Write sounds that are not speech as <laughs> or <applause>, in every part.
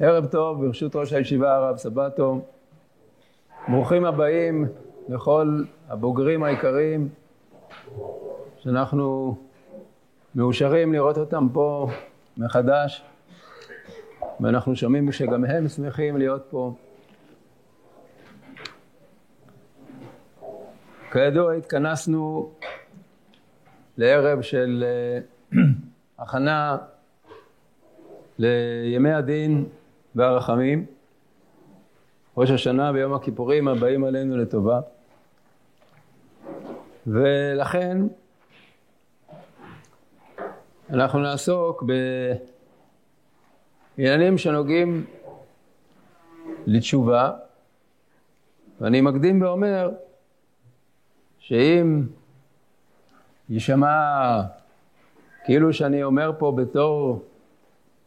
ערב טוב, ברשות ראש הישיבה הרב סבטו. ברוכים הבאים לכל הבוגרים היקרים שאנחנו מאושרים לראות אותם פה מחדש ואנחנו שומעים שגם הם שמחים להיות פה. כידוע התכנסנו לערב של אה, <clears throat> הכנה לימי הדין והרחמים, ראש השנה ויום הכיפורים הבאים עלינו לטובה. ולכן אנחנו נעסוק בעניינים שנוגעים לתשובה, ואני מקדים ואומר שאם יישמע כאילו שאני אומר פה בתור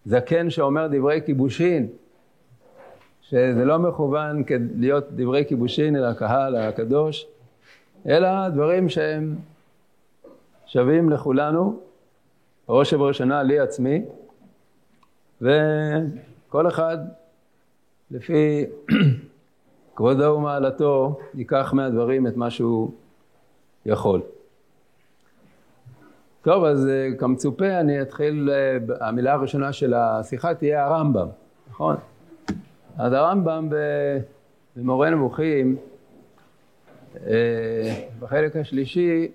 זקן שאומר דברי כיבושין, שזה לא מכוון להיות דברי כיבושין אל הקהל הקדוש, אלא דברים שהם שווים לכולנו, בראש ובראשונה לי עצמי, וכל אחד לפי <clears throat> כבודו ומעלתו ייקח מהדברים את מה שהוא יכול. טוב, אז אה, כמצופה אני אתחיל, אה, המילה הראשונה של השיחה תהיה הרמב"ם, נכון? אז הרמב"ם במורה נבוכים, אה, בחלק השלישי,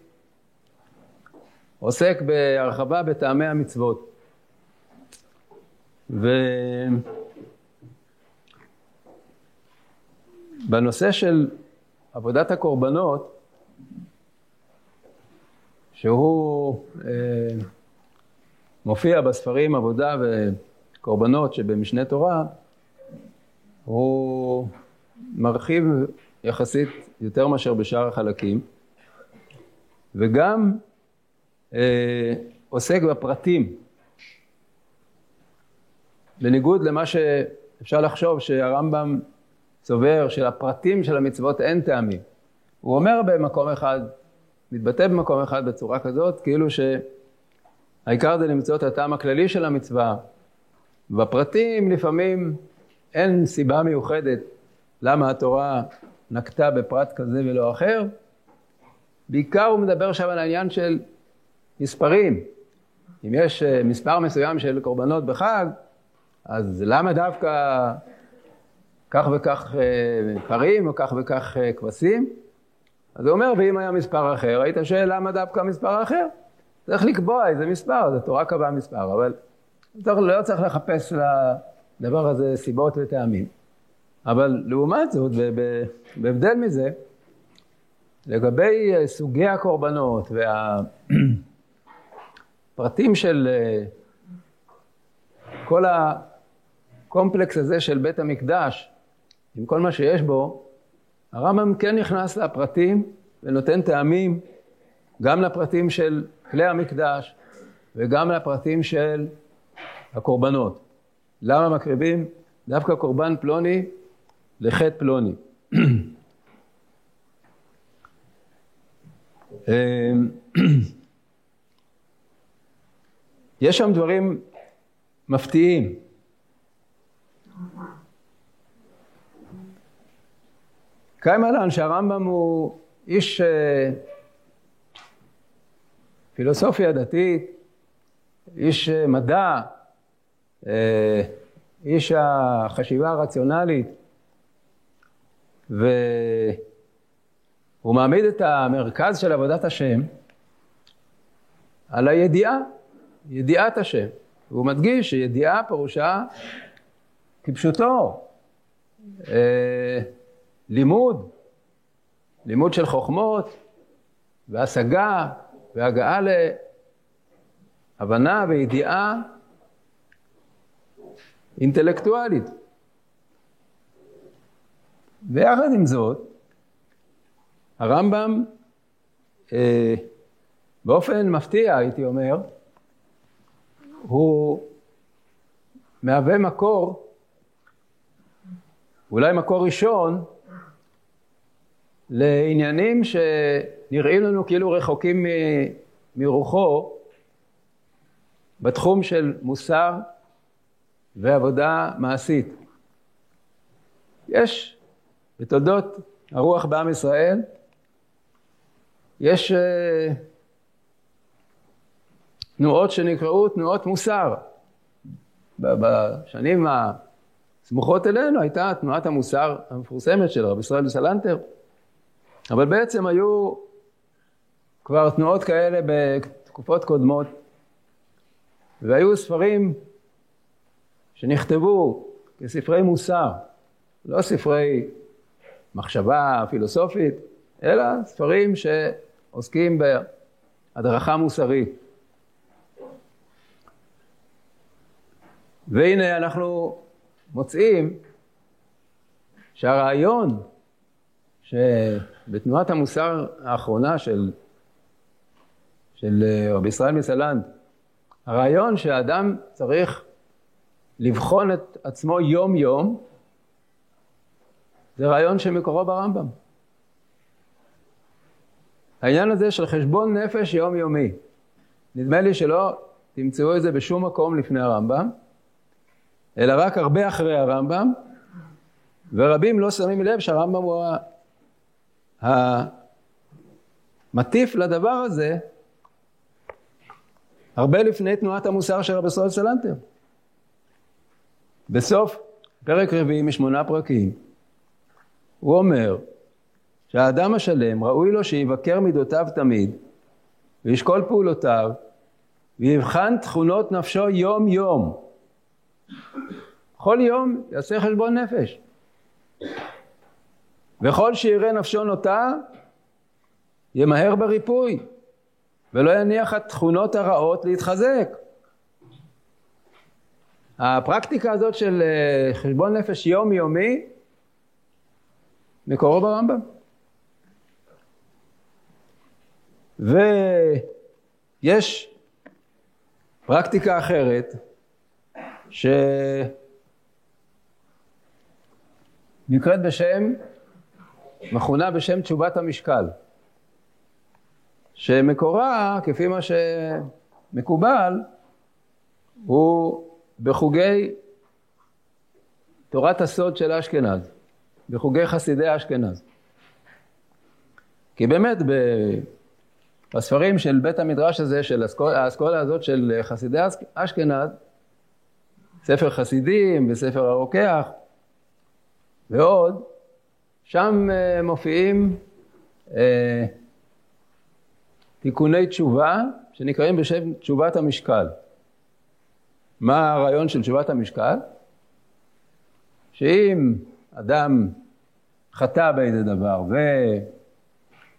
עוסק בהרחבה בטעמי המצוות. ובנושא של עבודת הקורבנות, שהוא אה, מופיע בספרים עבודה וקורבנות שבמשנה תורה, הוא מרחיב יחסית יותר מאשר בשאר החלקים, וגם אה, עוסק בפרטים. בניגוד למה שאפשר לחשוב שהרמב"ם סובר שלפרטים של המצוות אין טעמים. הוא אומר במקום אחד מתבטא במקום אחד בצורה כזאת, כאילו שהעיקר זה למצוא את הטעם הכללי של המצווה. בפרטים לפעמים אין סיבה מיוחדת למה התורה נקטה בפרט כזה ולא אחר. בעיקר הוא מדבר שם על העניין של מספרים. אם יש אה, מספר מסוים של קורבנות בחג, אז למה דווקא כך וכך אה, פרים או כך וכך אה, כבשים? אז הוא אומר, ואם היה מספר אחר, היית שואל למה דווקא מספר אחר? צריך לקבוע איזה מספר, אז התורה קבעה מספר, אבל צריך, לא צריך לחפש לדבר הזה סיבות וטעמים. אבל לעומת זאת, בהבדל מזה, לגבי סוגי הקורבנות והפרטים <clears throat> של אה, כל הקומפלקס הזה של בית המקדש, עם כל מה שיש בו, הרמב"ם כן נכנס לפרטים ונותן טעמים גם לפרטים של כלי המקדש וגם לפרטים של הקורבנות. למה מקריבים דווקא קורבן פלוני לחטא פלוני? <clears throat> יש שם דברים מפתיעים. קיים עלן שהרמב"ם הוא איש אה, פילוסופיה דתית, איש אה, מדע, איש החשיבה הרציונלית, והוא מעמיד את המרכז של עבודת השם על הידיעה, ידיעת השם. והוא מדגיש שידיעה פירושה כפשוטו. לימוד, לימוד של חוכמות והשגה והגעה להבנה וידיעה אינטלקטואלית. ויחד עם זאת, הרמב"ם אה, באופן מפתיע, הייתי אומר, הוא מהווה מקור, אולי מקור ראשון, לעניינים שנראים לנו כאילו רחוקים מרוחו בתחום של מוסר ועבודה מעשית. יש בתולדות הרוח בעם ישראל, יש uh, תנועות שנקראו תנועות מוסר. בשנים הסמוכות אלינו הייתה תנועת המוסר המפורסמת של רבי ישראל סלנטר, אבל בעצם היו כבר תנועות כאלה בתקופות קודמות, והיו ספרים שנכתבו כספרי מוסר, לא ספרי מחשבה פילוסופית, אלא ספרים שעוסקים בהדרכה מוסרית. והנה אנחנו מוצאים שהרעיון שבתנועת המוסר האחרונה של, של רבי ישראל מסלנד, הרעיון שהאדם צריך לבחון את עצמו יום יום, זה רעיון שמקורו ברמב"ם. העניין הזה של חשבון נפש יומיומי, נדמה לי שלא תמצאו את זה בשום מקום לפני הרמב"ם, אלא רק הרבה אחרי הרמב"ם, ורבים לא שמים לב שהרמב"ם הוא המטיף לדבר הזה הרבה לפני תנועת המוסר של רבי ישראל סלנטר. בסוף פרק רביעי משמונה פרקים, הוא אומר שהאדם השלם ראוי לו שיבקר מידותיו תמיד, וישקול פעולותיו, ויבחן תכונות נפשו יום יום. כל יום יעשה חשבון נפש. וכל שיראה נפשו נוטה, ימהר בריפוי, ולא יניח התכונות הרעות להתחזק. הפרקטיקה הזאת של אה, חשבון נפש יומיומי, מקורו ברמב"ם. ויש פרקטיקה אחרת, שנקראת בשם, מכונה בשם תשובת המשקל, שמקורה, כפי מה שמקובל, הוא בחוגי תורת הסוד של אשכנז, בחוגי חסידי אשכנז. כי באמת בספרים של בית המדרש הזה, של האסכולה הזאת של חסידי אשכנז, ספר חסידים וספר הרוקח ועוד, שם uh, מופיעים uh, תיקוני תשובה שנקראים בשם תשובת המשקל. מה הרעיון של תשובת המשקל? שאם אדם חטא באיזה דבר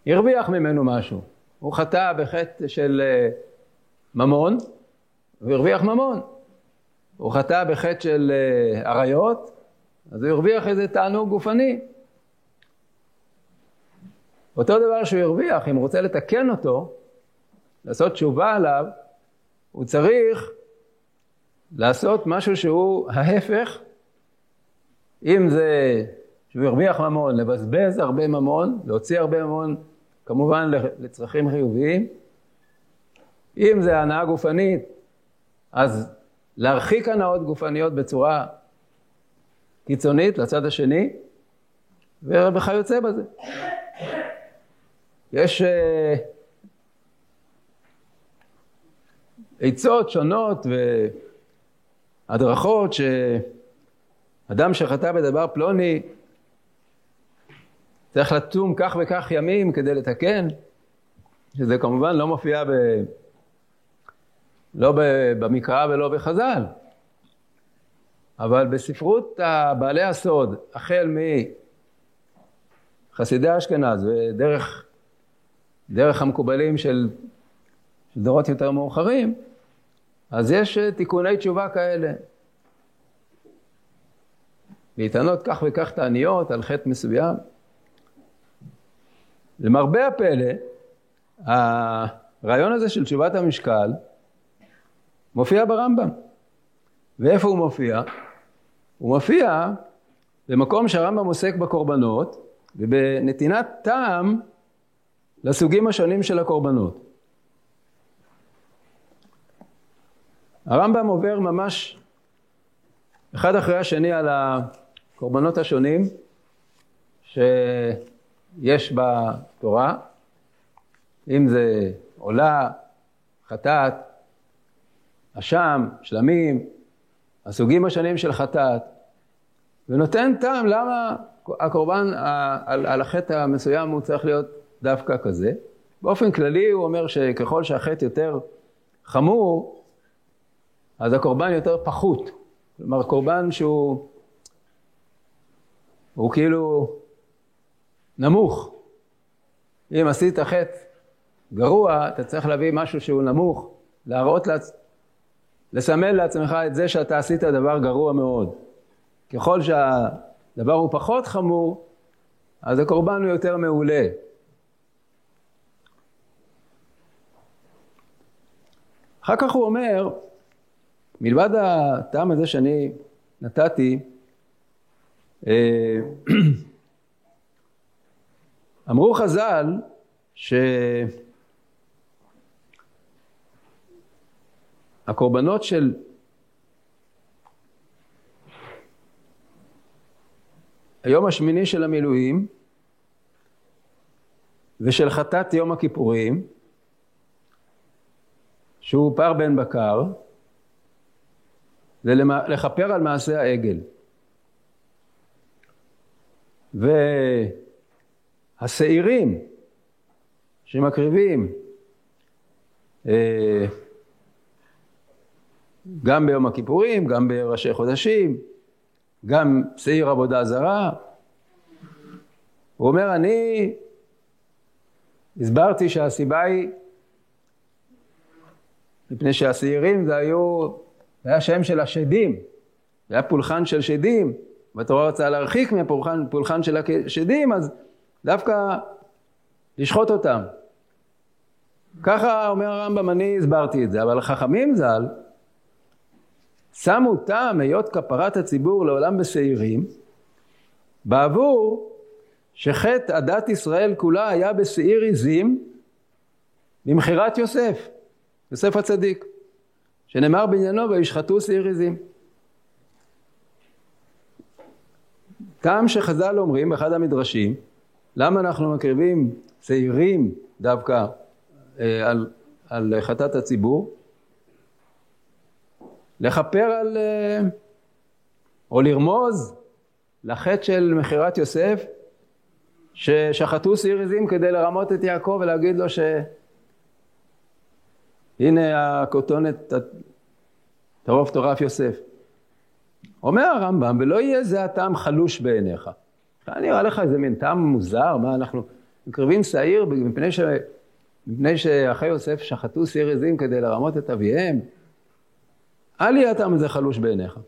והרוויח ממנו משהו, הוא חטא בחטא של אה, ממון, והרוויח ממון. הוא חטא בחטא של אה, עריות, אז הוא הרוויח איזה תענוג גופני. אותו דבר שהוא הרוויח, אם הוא רוצה לתקן אותו, לעשות תשובה עליו, הוא צריך לעשות משהו שהוא ההפך, אם זה שהוא הרוויח ממון, לבזבז הרבה ממון, להוציא הרבה ממון, כמובן לצרכים חיוביים. אם זה הנאה גופנית, אז להרחיק הנאות גופניות בצורה קיצונית לצד השני, וכיוצא בזה. יש אה, עצות שונות והדרכות שאדם שחטא בדבר פלוני צריך לטום כך וכך ימים כדי לתקן, שזה כמובן לא מופיע ב... לא במקרא ולא בחז"ל. אבל בספרות בעלי הסוד, החל מחסידי אשכנז ודרך דרך המקובלים של, של דורות יותר מאוחרים, אז יש תיקוני תשובה כאלה. להתענות כך וכך תעניות על חטא מסוים. למרבה הפלא, הרעיון הזה של תשובת המשקל מופיע ברמב"ם. ואיפה הוא מופיע? הוא מופיע במקום שהרמב"ם עוסק בקורבנות ובנתינת טעם לסוגים השונים של הקורבנות. הרמב"ם עובר ממש אחד אחרי השני על הקורבנות השונים שיש בתורה, אם זה עולה, חטאת, אשם, שלמים, הסוגים השונים של חטאת, ונותן טעם למה הקורבן על, על החטא המסוים הוא צריך להיות דווקא כזה. באופן כללי הוא אומר שככל שהחטא יותר חמור, אז הקורבן יותר פחות. כלומר, קורבן שהוא הוא כאילו נמוך. אם עשית חטא גרוע, אתה צריך להביא משהו שהוא נמוך, להראות לעצ... לסמל לעצמך את זה שאתה עשית דבר גרוע מאוד. ככל שהדבר הוא פחות חמור, אז הקורבן הוא יותר מעולה. אחר כך הוא אומר, מלבד הטעם הזה שאני נתתי, אה, <clears throat> אמרו חז"ל שהקורבנות של היום השמיני של המילואים ושל חטאת יום הכיפורים, שהוא פר בן בקר, זה לכפר על מעשה העגל. והשעירים שמקריבים אה, גם ביום הכיפורים, גם בראשי חודשים, גם שעיר עבודה זרה. הוא אומר, אני הסברתי שהסיבה היא מפני שהשעירים זה היו, זה היה שם של השדים, זה היה פולחן של שדים, והתורה רצה להרחיק מהפולחן של השדים, אז דווקא לשחוט אותם. ככה אומר הרמב"ם, אני הסברתי את זה, אבל החכמים ז"ל שמו טעם היות כפרת הציבור לעולם בשעירים, בעבור שחטא עדת ישראל כולה היה בשעיר עזים במכירת יוסף, יוסף הצדיק, שנאמר בעניינו וישחטו שעיר עזים. טעם שחז"ל אומרים באחד המדרשים, למה אנחנו מקריבים שעירים דווקא אה, על, על חטאת הציבור? לכפר על, אה, או לרמוז לחטא של מכירת יוסף, ששחטו שעיר עזים כדי לרמות את יעקב ולהגיד לו שהנה הכותונת טרוף טורף יוסף. אומר הרמב"ם, ולא יהיה זה הטעם חלוש בעיניך. נראה לך איזה מין טעם מוזר, מה אנחנו מקריבים שעיר מפני, ש... מפני שאחי יוסף שחטו שעיר עזים כדי לרמות את אביהם? אל יהיה הטעם הזה חלוש בעיניך.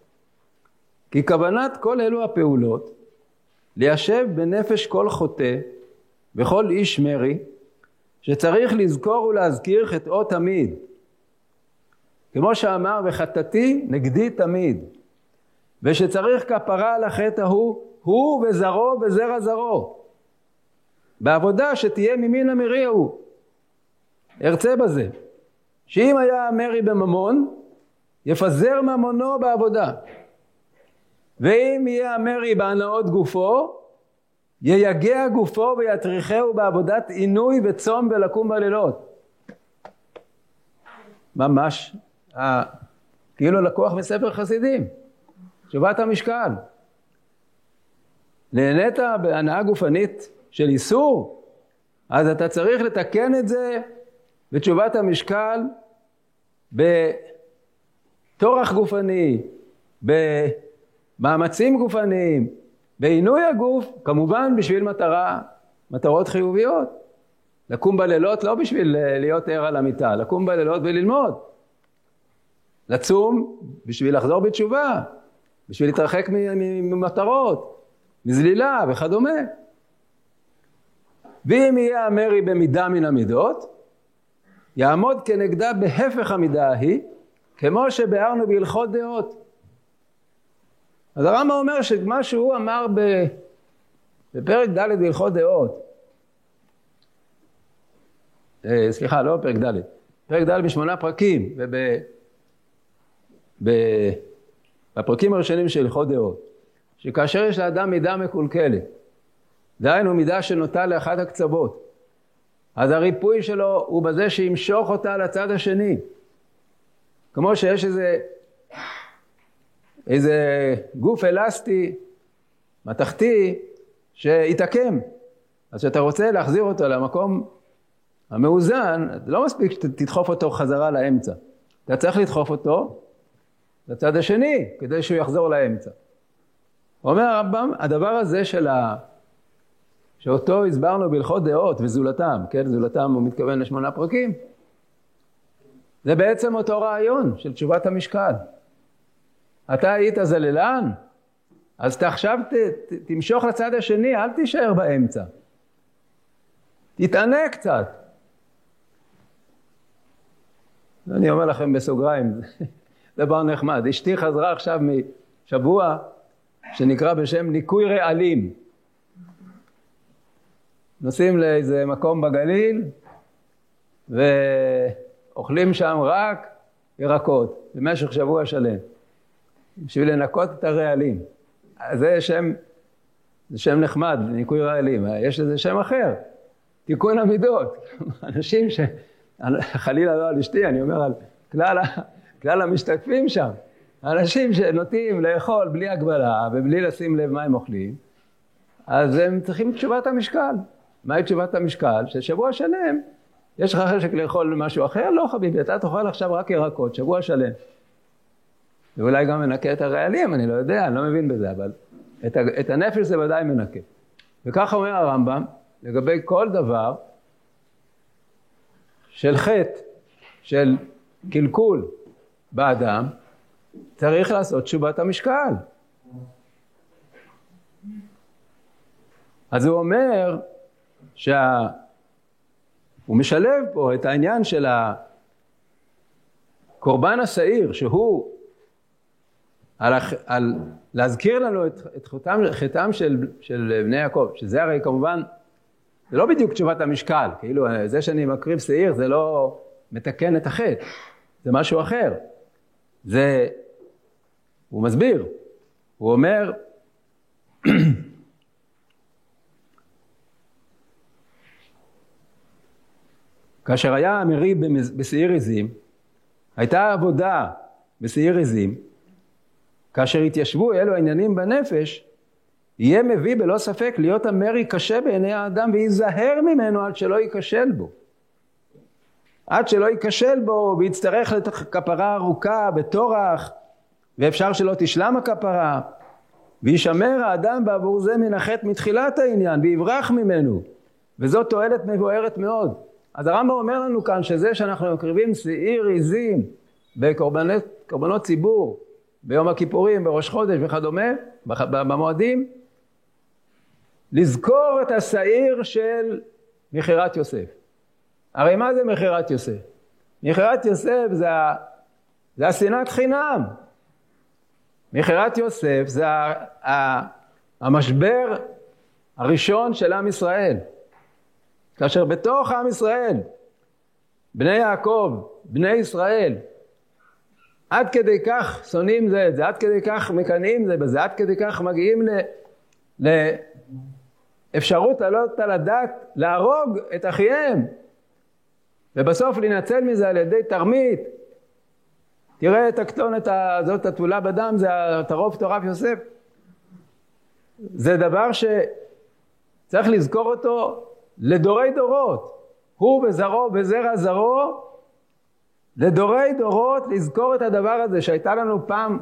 כי כוונת כל אלו הפעולות, ליישב בנפש כל חוטא וכל איש מרי, שצריך לזכור ולהזכיר חטאו תמיד. כמו שאמר, וחטאתי נגדי תמיד. ושצריך כפרה על החטא ההוא, הוא וזרעו וזרע זרעו. בעבודה שתהיה ממין המרי ההוא. ארצה בזה, שאם היה מרי בממון, יפזר ממונו בעבודה. ואם יהיה המרי בהנאות גופו, ייגע גופו ויטריחהו בעבודת עינוי וצום ולקום בלילות. ממש, כאילו לקוח מספר חסידים. תשובת המשקל. נהנית בהנאה גופנית של איסור, אז אתה צריך לתקן את זה בתשובת המשקל בטורח גופני, במאמצים גופניים, בעינוי הגוף, כמובן בשביל מטרה, מטרות חיוביות. לקום בלילות לא בשביל להיות ער על המיטה, לקום בלילות וללמוד. לצום בשביל לחזור בתשובה. בשביל להתרחק ממטרות, מזלילה וכדומה. ואם יהיה המרי במידה מן המידות, יעמוד כנגדה בהפך המידה ההיא, כמו שביארנו בהלכות דעות. אז הרמב"ם אומר שמה שהוא אמר בפרק ד' בהלכות דעות, אה, סליחה, לא פרק ד', פרק ד' בשמונה פרקים, וב... בפרקים הראשונים של הלכות דעות, שכאשר יש לאדם מידה מקולקלת, דהיינו מידה שנוטה לאחד הקצוות, אז הריפוי שלו הוא בזה שימשוך אותה לצד השני. כמו שיש איזה, איזה גוף אלסטי, מתכתי, שהתעקם. אז כשאתה רוצה להחזיר אותו למקום המאוזן, לא מספיק שתדחוף אותו חזרה לאמצע. אתה צריך לדחוף אותו לצד השני, כדי שהוא יחזור לאמצע. אומר הרמב"ם, הדבר הזה של ה... שאותו הסברנו בהלכות דעות וזולתם, כן, זולתם הוא מתכוון לשמונה פרקים, זה בעצם אותו רעיון של תשובת המשקל. אתה היית זללן, אז אתה עכשיו ת, ת, תמשוך לצד השני, אל תישאר באמצע. תתענה קצת. אני אומר לכם בסוגריים, <laughs> דבר נחמד. אשתי חזרה עכשיו משבוע שנקרא בשם ניקוי רעלים. נוסעים לאיזה מקום בגליל ואוכלים שם רק ירקות במשך שבוע שלם בשביל לנקות את הרעלים. זה שם, זה שם נחמד, ניקוי רעלים. יש לזה שם אחר, תיקון המידות. <laughs> אנשים ש... חלילה לא על אשתי, אני אומר על כלל, כלל המשתתפים שם. אנשים שנוטים לאכול בלי הגבלה ובלי לשים לב מה הם אוכלים, אז הם צריכים תשובת המשקל. מהי תשובת המשקל? ששבוע שלם יש לך חשק לאכול משהו אחר? לא חביבי, אתה תאכל עכשיו רק ירקות, שבוע שלם. ואולי גם מנקה את הרעלים, אני לא יודע, אני לא מבין בזה, אבל את, את הנפש זה ודאי מנקה. וככה אומר הרמב"ם, לגבי כל דבר של חטא, של קלקול באדם, צריך לעשות תשובת המשקל. אז הוא אומר שה... הוא משלב פה את העניין של הקורבן השעיר, שהוא על, על להזכיר לנו את, את חטאם, חטאם של, של בני יעקב, שזה הרי כמובן, זה לא בדיוק תשובת המשקל, כאילו זה שאני מקריב שעיר זה לא מתקן את החטא, זה משהו אחר. זה, הוא מסביר, הוא אומר, <clears throat> כאשר היה המריב בשעיר עזים, הייתה עבודה בשעיר עזים, כאשר התיישבו אלו העניינים בנפש, יהיה מביא בלא ספק להיות המרי קשה בעיני האדם וייזהר ממנו עד שלא ייכשל בו. עד שלא ייכשל בו ויצטרך לכפרה ארוכה בטורח ואפשר שלא תשלם הכפרה וישמר האדם בעבור זה מן החטא מתחילת העניין ויברח ממנו וזאת תועלת מבוארת מאוד. אז הרמב"ם אומר לנו כאן שזה שאנחנו מקריבים שעיר עיזים בקורבנות ציבור ביום הכיפורים, בראש חודש וכדומה, במועדים, לזכור את השעיר של מכירת יוסף. הרי מה זה מכירת יוסף? מכירת יוסף זה, זה השנאת חינם. מכירת יוסף זה המשבר הראשון של עם ישראל. כאשר בתוך עם ישראל, בני יעקב, בני ישראל, עד כדי כך שונאים זה את זה, עד כדי כך מקנאים זה בזה, עד כדי כך מגיעים. לאפשרות לעלות על הדעת להרוג את אחיהם ובסוף להינצל מזה על ידי תרמית. תראה את הכתונת הזאת התולה בדם, זה הטרוף טורף יוסף. זה דבר שצריך לזכור אותו לדורי דורות. הוא וזרעו וזרע זרעו לדורי דורות לזכור את הדבר הזה שהייתה לנו פעם,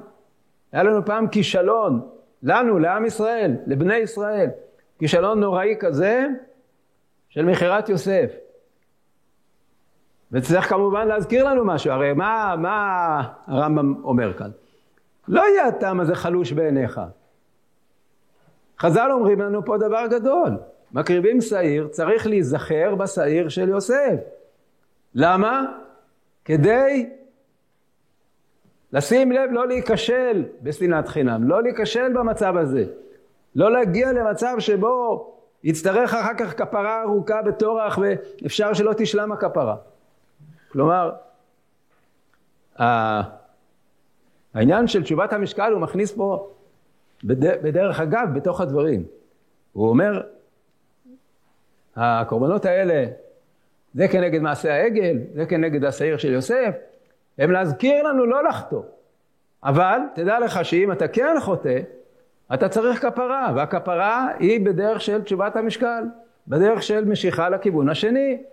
היה לנו פעם כישלון, לנו, לעם ישראל, לבני ישראל, כישלון נוראי כזה של מכירת יוסף. וצריך כמובן להזכיר לנו משהו, הרי מה, מה הרמב"ם אומר כאן? לא יהיה הטעם הזה חלוש בעיניך. חז"ל אומרים לנו פה דבר גדול, מקריבים שעיר, צריך להיזכר בשעיר של יוסף. למה? כדי לשים לב לא להיכשל בשנאת חינם, לא להיכשל במצב הזה, לא להגיע למצב שבו יצטרך אחר כך כפרה ארוכה בטורח ואפשר שלא תשלם הכפרה. כלומר, העניין של תשובת המשקל הוא מכניס פה בדרך אגב בתוך הדברים. הוא אומר, הקורבנות האלה, זה כנגד מעשה העגל, זה כנגד השעיר של יוסף, הם להזכיר לנו לא לחטוא. אבל תדע לך שאם אתה כן חוטא, אתה צריך כפרה, והכפרה היא בדרך של תשובת המשקל, בדרך של משיכה לכיוון השני.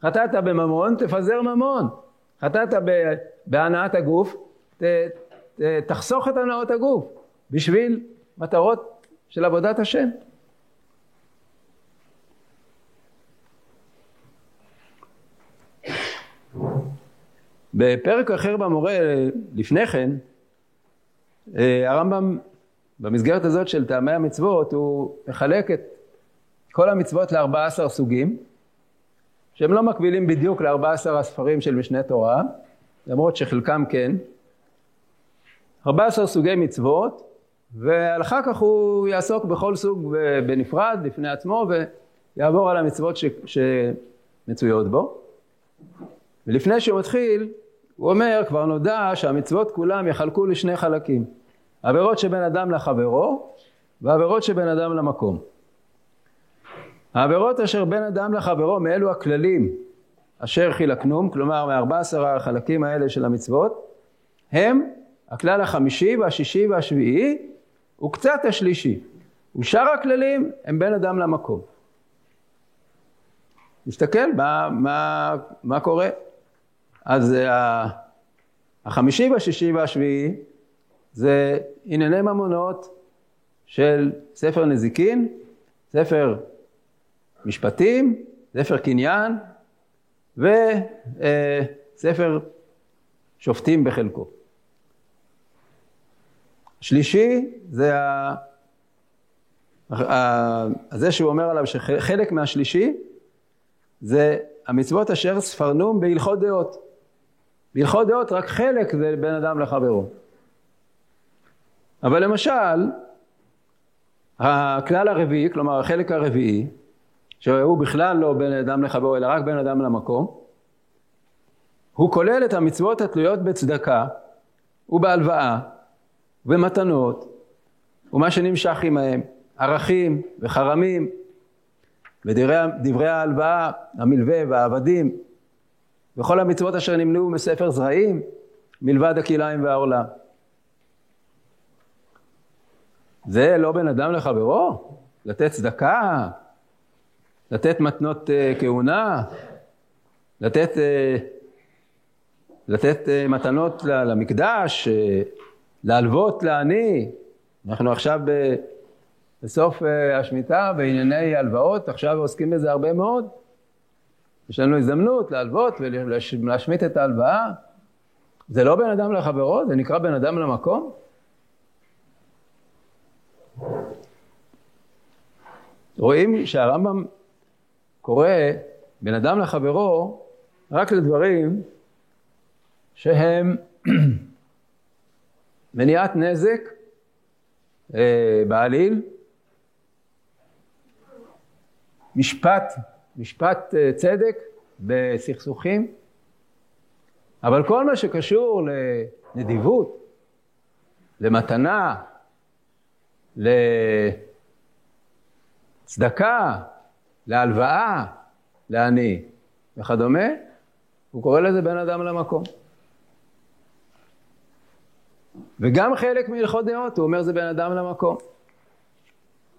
חטאת בממון, תפזר ממון. חטאת בהנאת הגוף, ת, ת, תחסוך את הנאות הגוף בשביל מטרות של עבודת השם. בפרק אחר במורה לפני כן, אה, הרמב"ם במסגרת הזאת של טעמי המצוות הוא מחלק את כל המצוות ל-14 סוגים, שהם לא מקבילים בדיוק ל-14 הספרים של משנה תורה, למרות שחלקם כן. 14 סוגי מצוות, ואחר כך הוא יעסוק בכל סוג בנפרד, לפני עצמו, ויעבור על המצוות ש... שמצויות בו. ולפני שהוא מתחיל, הוא אומר, כבר נודע שהמצוות כולם יחלקו לשני חלקים. עבירות שבין אדם לחברו, ועבירות שבין אדם למקום. העבירות אשר בין אדם לחברו מאלו הכללים אשר חילקנום, כלומר מארבע עשר החלקים האלה של המצוות, הם הכלל החמישי והשישי והשביעי וקצת השלישי. ושאר הכללים הם בין אדם למקום. נסתכל מה, מה, מה קורה. אז אה, החמישי והשישי והשביעי זה ענייני ממונות של ספר נזיקין, ספר משפטים, ספר קניין וספר שופטים בחלקו. שלישי זה ה... זה שהוא אומר עליו שחלק מהשלישי זה המצוות אשר ספרנום בהלכות דעות. בהלכות דעות רק חלק זה בין אדם לחברו. אבל למשל, הכלל הרביעי, כלומר החלק הרביעי, שהוא בכלל לא בין אדם לחברו אלא רק בין אדם למקום, הוא כולל את המצוות התלויות בצדקה ובהלוואה ומתנות ומה שנמשך עמהם, ערכים וחרמים ודברי ההלוואה, המלווה והעבדים וכל המצוות אשר נמנעו מספר זרעים מלבד הכליים והעורלה. זה לא בין אדם לחברו? לתת צדקה? לתת מתנות uh, כהונה? לתת, uh, לתת uh, מתנות למקדש? Uh, להלוות לעני? אנחנו עכשיו בסוף uh, השמיטה בענייני הלוואות, עכשיו עוסקים בזה הרבה מאוד. יש לנו הזדמנות להלוות ולהשמיט את ההלוואה. זה לא בין אדם לחברו, זה נקרא בין אדם למקום. רואים שהרמב"ם קורא בין אדם לחברו רק לדברים שהם <clears throat> מניעת נזק אה, בעליל, משפט, משפט אה, צדק בסכסוכים, אבל כל מה שקשור לנדיבות, למתנה, לצדקה, להלוואה, לעני וכדומה, הוא קורא לזה בין אדם למקום. וגם חלק מהלכות דעות, הוא אומר זה בין אדם למקום.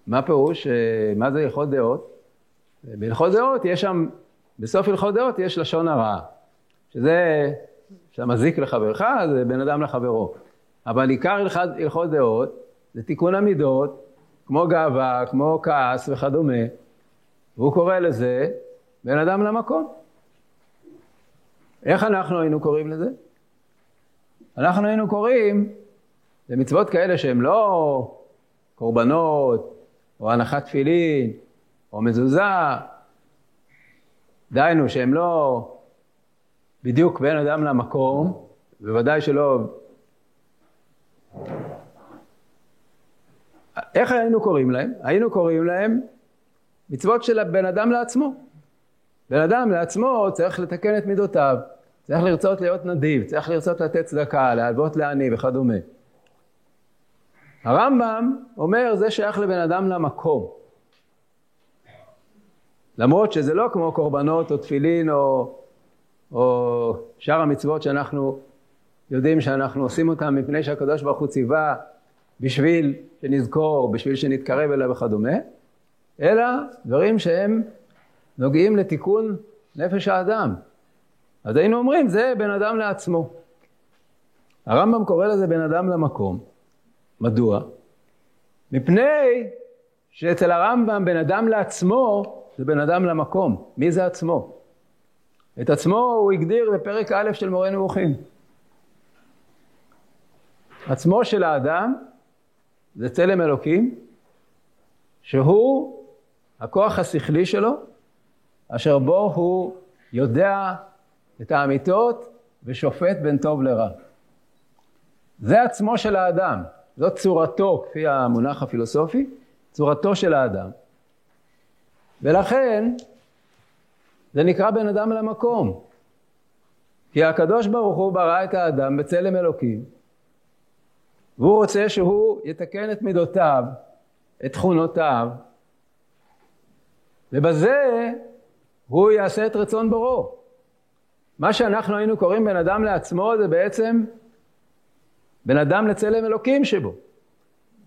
מה פירוש? אה, מה זה הלכות דעות? בהלכות דעות יש שם, בסוף הלכות דעות יש לשון הרע, שזה, שאתה מזיק לחברך, זה בין אדם לחברו. אבל עיקר הלכות דעות זה תיקון המידות, כמו גאווה, כמו כעס וכדומה, והוא קורא לזה בין אדם למקום. איך אנחנו היינו קוראים לזה? אנחנו היינו קוראים למצוות כאלה שהן לא קורבנות, או הנחת תפילין, או מזוזה, דהיינו שהן לא בדיוק בין אדם למקום, בוודאי שלא איך היינו קוראים להם? היינו קוראים להם מצוות של הבן אדם לעצמו. בן אדם לעצמו צריך לתקן את מידותיו, צריך לרצות להיות נדיב, צריך לרצות לתת צדקה, להלוות לעני וכדומה. הרמב"ם אומר זה שייך לבן אדם למקום. למרות שזה לא כמו קורבנות או תפילין או, או שאר המצוות שאנחנו יודעים שאנחנו עושים אותם מפני שהקדוש ברוך הוא ציווה בשביל שנזכור, בשביל שנתקרב אליו וכדומה, אלא דברים שהם נוגעים לתיקון נפש האדם. אז היינו אומרים, זה בן אדם לעצמו. הרמב"ם קורא לזה בן אדם למקום. מדוע? מפני שאצל הרמב"ם בן אדם לעצמו זה בן אדם למקום. מי זה עצמו? את עצמו הוא הגדיר בפרק א' של מורה נבוכים. עצמו של האדם זה צלם אלוקים, שהוא הכוח השכלי שלו, אשר בו הוא יודע את האמיתות ושופט בין טוב לרע. זה עצמו של האדם, זאת צורתו, כפי המונח הפילוסופי, צורתו של האדם. ולכן זה נקרא בן אדם למקום. כי הקדוש ברוך הוא ברא את האדם בצלם אלוקים, והוא רוצה שהוא יתקן את מידותיו, את תכונותיו, ובזה הוא יעשה את רצון בוראו. מה שאנחנו היינו קוראים בן אדם לעצמו זה בעצם בן אדם לצלם אלוקים שבו,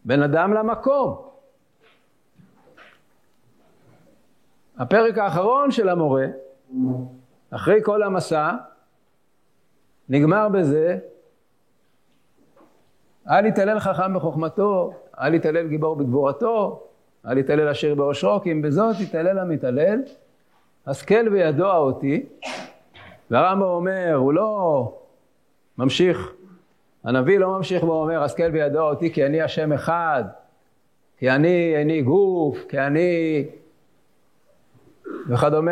בן אדם למקום. הפרק האחרון של המורה, אחרי כל המסע, נגמר בזה, אל יתהלל חכם בחוכמתו, אל יתהלל גיבור בגבורתו, אל יתהלל עשיר בעושרו, כי אם בזאת יתהלל המתהלל, השכל וידוע אותי, והרמב"ם אומר, הוא לא ממשיך, הנביא לא ממשיך ואומר, השכל וידוע אותי כי אני השם אחד, כי אני איני גוף, כי אני וכדומה,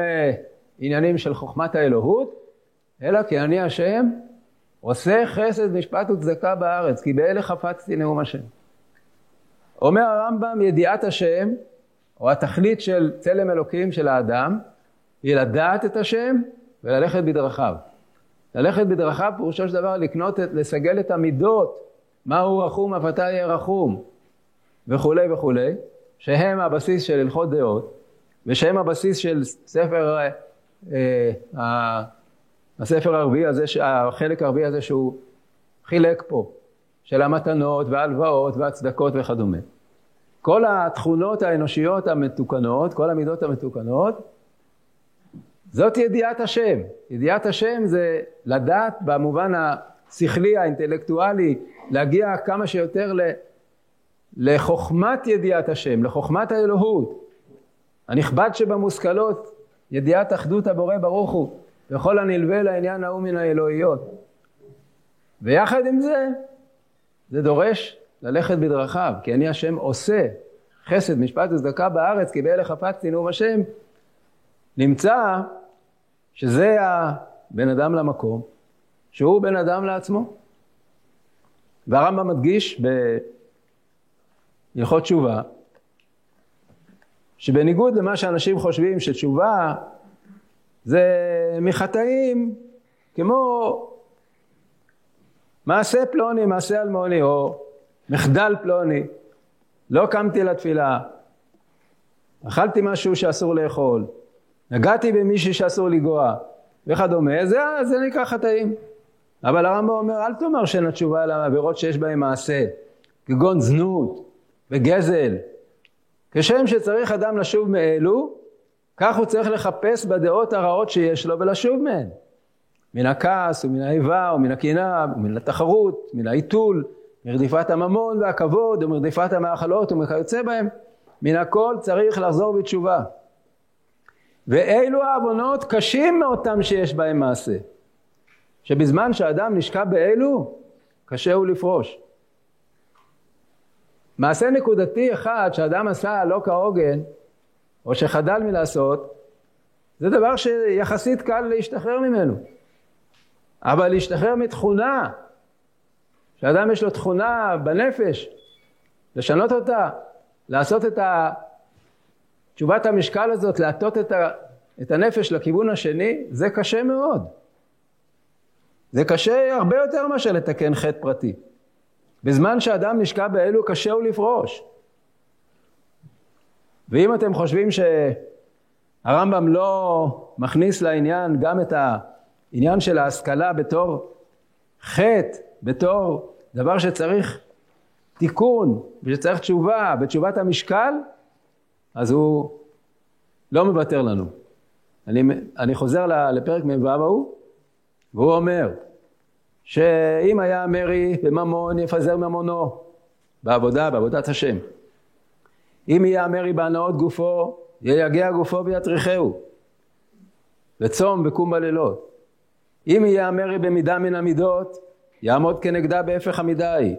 עניינים של חוכמת האלוהות, אלא כי אני השם עושה חסד, משפט וצדקה בארץ, כי באלה חפצתי נאום השם. אומר הרמב"ם, ידיעת השם, או התכלית של צלם אלוקים של האדם, היא לדעת את השם וללכת בדרכיו. ללכת בדרכיו פירושו של דבר לקנות, לסגל את המידות, מהו רחום, אף אתה יהיה רחום, וכולי וכולי, שהם הבסיס של הלכות דעות, ושהם הבסיס של ספר, אה, אה, הספר הרביעי הזה, החלק הרביעי הזה שהוא חילק פה, של המתנות וההלוואות והצדקות וכדומה. כל התכונות האנושיות המתוקנות, כל המידות המתוקנות, זאת ידיעת השם. ידיעת השם זה לדעת במובן השכלי, האינטלקטואלי, להגיע כמה שיותר לחוכמת ידיעת השם, לחוכמת האלוהות. הנכבד שבמושכלות, ידיעת אחדות הבורא ברוך הוא, וכל הנלווה לעניין ההוא מן האלוהיות. ויחד עם זה, זה דורש ללכת בדרכיו, כי אני השם עושה חסד, משפט וצדקה בארץ, כי באלה חפצתי נאום השם. נמצא שזה הבן אדם למקום, שהוא בן אדם לעצמו. והרמב"ם מדגיש בהלכות תשובה, שבניגוד למה שאנשים חושבים שתשובה זה מחטאים כמו מעשה פלוני, מעשה אלמוני, או מחדל פלוני, לא קמתי לתפילה, אכלתי משהו שאסור לאכול, נגעתי במישהו שאסור לגוע וכדומה, זה, זה נקרא חטאים. אבל הרמב"ם אומר, אל תאמר שאין התשובה על העבירות שיש בהן מעשה, כגון זנות וגזל. כשם שצריך אדם לשוב מאלו, כך הוא צריך לחפש בדעות הרעות שיש לו ולשוב מהן. מן הכעס ומן האיבה ומן הקנאה ומן התחרות, מן העיתול, מרדיפת הממון והכבוד ומרדיפת המאכלות וכיוצא בהם. מן הכל צריך לחזור בתשובה. ואילו העוונות קשים מאותם שיש בהם מעשה. שבזמן שאדם נשקע באלו, קשה הוא לפרוש. מעשה נקודתי אחד שאדם עשה לא כהוגן, או שחדל מלעשות, זה דבר שיחסית קל להשתחרר ממנו. אבל להשתחרר מתכונה, שאדם יש לו תכונה בנפש, לשנות אותה, לעשות את תשובת המשקל הזאת, להטות את, את הנפש לכיוון השני, זה קשה מאוד. זה קשה הרבה יותר מאשר לתקן חטא פרטי. בזמן שאדם נשקע באלו קשה הוא לפרוש. ואם אתם חושבים שהרמב"ם לא מכניס לעניין גם את העניין של ההשכלה בתור חטא, בתור דבר שצריך תיקון ושצריך תשובה, בתשובת המשקל, אז הוא לא מוותר לנו. אני, אני חוזר לפרק מ"ו ההוא, והוא אומר שאם היה מרי בממון יפזר ממונו בעבודה, בעבודת השם. אם יהיה המרי בהנאות גופו, ייגע גופו ויטריחהו. וצום וקום בלילות. אם יהיה המרי במידה מן המידות, יעמוד כנגדה בהפך המידה ההיא.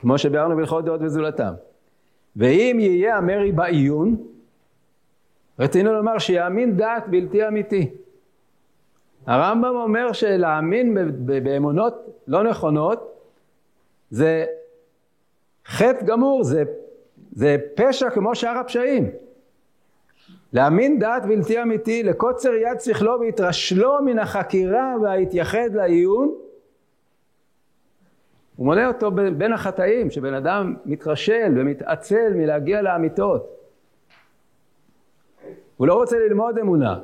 כמו שביארנו בהלכות דעות וזולתם. ואם יהיה המרי בעיון, רצינו לומר שיאמין דעת בלתי אמיתי. הרמב"ם אומר שלהאמין באמונות לא נכונות זה חטא גמור, זה, זה פשע כמו שאר הפשעים. להאמין דעת בלתי אמיתי, לקוצר יד שכלו והתרשלו מן החקירה וההתייחד לעיון, הוא מונה אותו בין החטאים, שבן אדם מתרשל ומתעצל מלהגיע לאמיתות. הוא לא רוצה ללמוד אמונה.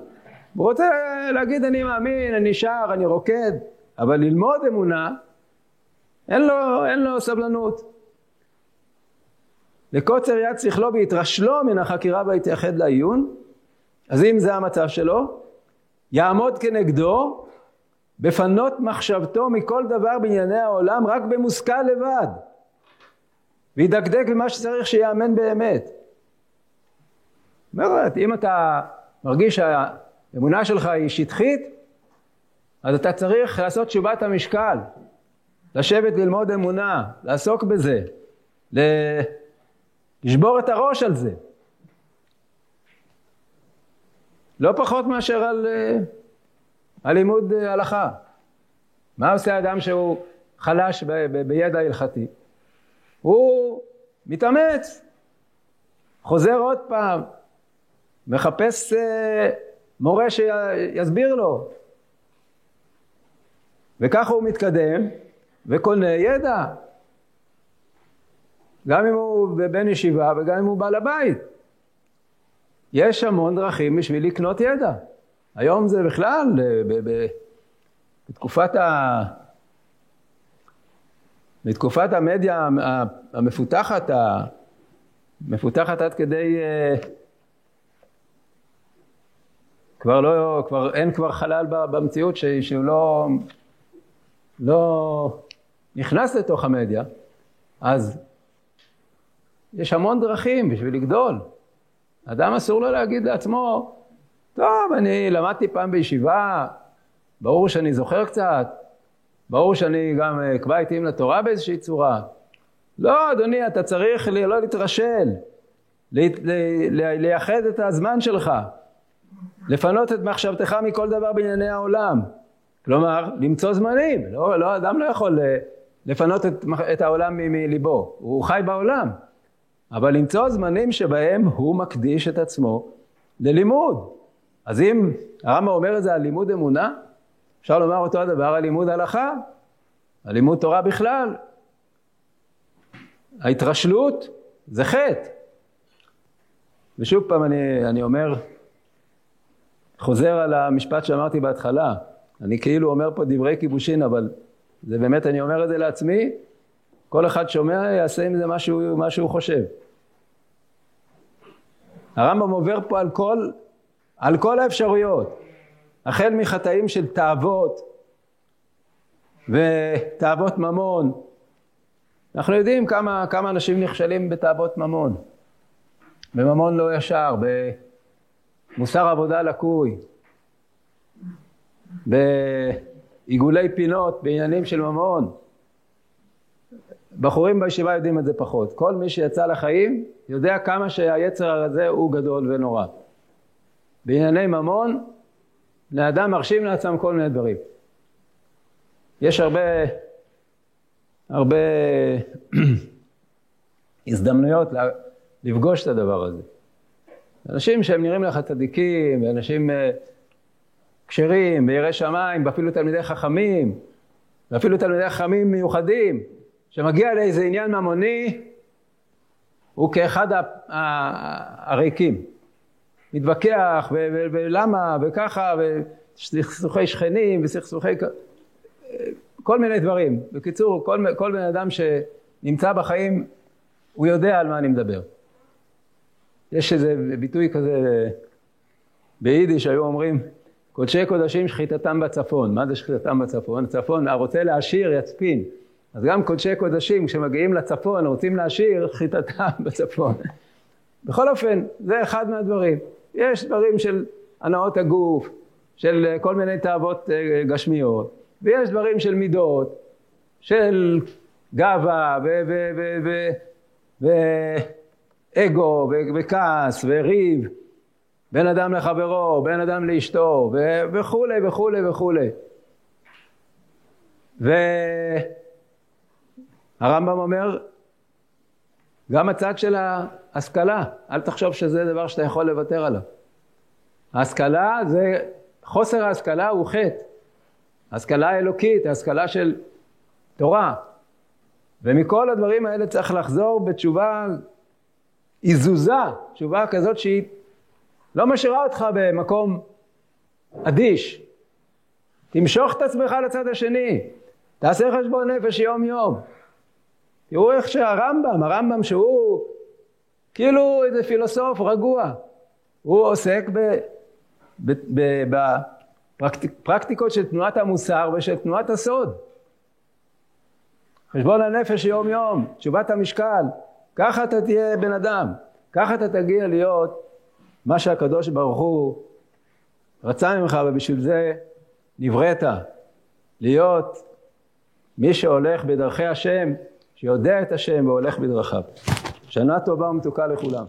הוא רוצה להגיד אני מאמין, אני שר, אני רוקד, אבל ללמוד אמונה, אין לו, אין לו סבלנות. לקוצר יד שכלו והתרשלו מן החקירה והתייחד לעיון, אז אם זה המצב שלו, יעמוד כנגדו בפנות מחשבתו מכל דבר בענייני העולם רק במושכל לבד וידקדק במה שצריך שיאמן באמת. אומרת, אם אתה מרגיש שהאמונה שלך היא שטחית, אז אתה צריך לעשות תשובת המשקל, לשבת ללמוד אמונה, לעסוק בזה, לשבור את הראש על זה. לא פחות מאשר על, אה, על לימוד אה, הלכה. מה עושה אדם שהוא חלש ב- ב- בידע הלכתי? הוא מתאמץ, חוזר עוד פעם, מחפש אה, מורה שיסביר לו. וככה הוא מתקדם וקונה ידע. גם אם הוא בן ישיבה וגם אם הוא בעל הבית. יש המון דרכים בשביל לקנות ידע. היום זה בכלל, בתקופת, ה... בתקופת המדיה המפותחת, המפותחת עד כדי אה, כבר לא, כבר אין כבר חלל במציאות ש, שהוא לא, לא נכנס לתוך המדיה, אז יש המון דרכים בשביל לגדול. אדם אסור לו להגיד לעצמו, טוב, אני למדתי פעם בישיבה, ברור שאני זוכר קצת, ברור שאני גם אקבע עתים לתורה באיזושהי צורה. לא, אדוני, אתה צריך לא להתרשל, לייחד את הזמן שלך. לפנות את מחשבתך מכל דבר בענייני העולם. כלומר, למצוא זמנים. לא, לא, אדם לא יכול אה, לפנות את, את העולם מליבו, הוא חי בעולם. אבל למצוא זמנים שבהם הוא מקדיש את עצמו ללימוד. אז אם הרמב"ם אומר את זה על לימוד אמונה, אפשר לומר אותו הדבר על לימוד הלכה, על לימוד תורה בכלל. ההתרשלות זה חטא. ושוב פעם אני, אני אומר, חוזר על המשפט שאמרתי בהתחלה, אני כאילו אומר פה דברי כיבושין, אבל זה באמת, אני אומר את זה לעצמי, כל אחד שומע יעשה עם זה מה שהוא, מה שהוא חושב. הרמב"ם עובר פה על כל, על כל האפשרויות, החל מחטאים של תאוות ותאוות ממון. אנחנו יודעים כמה, כמה אנשים נכשלים בתאוות ממון, בממון לא ישר, מוסר עבודה לקוי, בעיגולי פינות, בעניינים של ממון. בחורים בישיבה יודעים את זה פחות. כל מי שיצא לחיים יודע כמה שהיצר הזה הוא גדול ונורא. בענייני ממון, בני אדם מרשים לעצמם כל מיני דברים. יש הרבה, הרבה <clears throat> הזדמנויות לפגוש את הדבר הזה. אנשים שהם נראים לך צדיקים, ואנשים uh, כשרים, ויראי שמיים, ואפילו תלמידי חכמים, ואפילו תלמידי חכמים מיוחדים, שמגיע לאיזה עניין ממוני, הוא כאחד הריקים. מתווכח, ולמה, וככה, וסכסוכי שכנים, וסכסוכי... כל מיני דברים. בקיצור, כל, כל בן אדם שנמצא בחיים, הוא יודע על מה אני מדבר. יש איזה ביטוי כזה ביידיש, היו אומרים, קודשי קודשים שחיטתם בצפון. מה זה שחיטתם בצפון? הצפון, הרוצה להשאיר יצפין. אז גם קודשי קודשים, כשמגיעים לצפון, רוצים להשאיר, שחיטתם <laughs> בצפון. בכל אופן, זה אחד מהדברים. יש דברים של הנאות הגוף, של כל מיני תאוות אה, גשמיות, ויש דברים של מידות, של גאווה ואגו וכעס וריב, בין אדם לחברו, בין אדם לאשתו, וכולי וכולי וכולי. והרמב"ם אומר, גם הצד של ההשכלה, אל תחשוב שזה דבר שאתה יכול לוותר עליו. ההשכלה זה, חוסר ההשכלה הוא חטא. ההשכלה האלוקית, ההשכלה של תורה. ומכל הדברים האלה צריך לחזור בתשובה עזוזה, תשובה כזאת שהיא לא משאירה אותך במקום אדיש. תמשוך את עצמך לצד השני, תעשה חשבון נפש יום יום. תראו איך שהרמב"ם, הרמב"ם שהוא כאילו איזה פילוסוף רגוע, הוא עוסק בפרקטיקות של תנועת המוסר ושל תנועת הסוד. חשבון הנפש יום יום, תשובת המשקל, ככה אתה תהיה בן אדם, ככה אתה תגיע להיות מה שהקדוש ברוך הוא רצה ממך ובשביל זה נבראת, להיות מי שהולך בדרכי השם, שיודע את השם והולך בדרכיו. שנה טובה ומתוקה לכולם.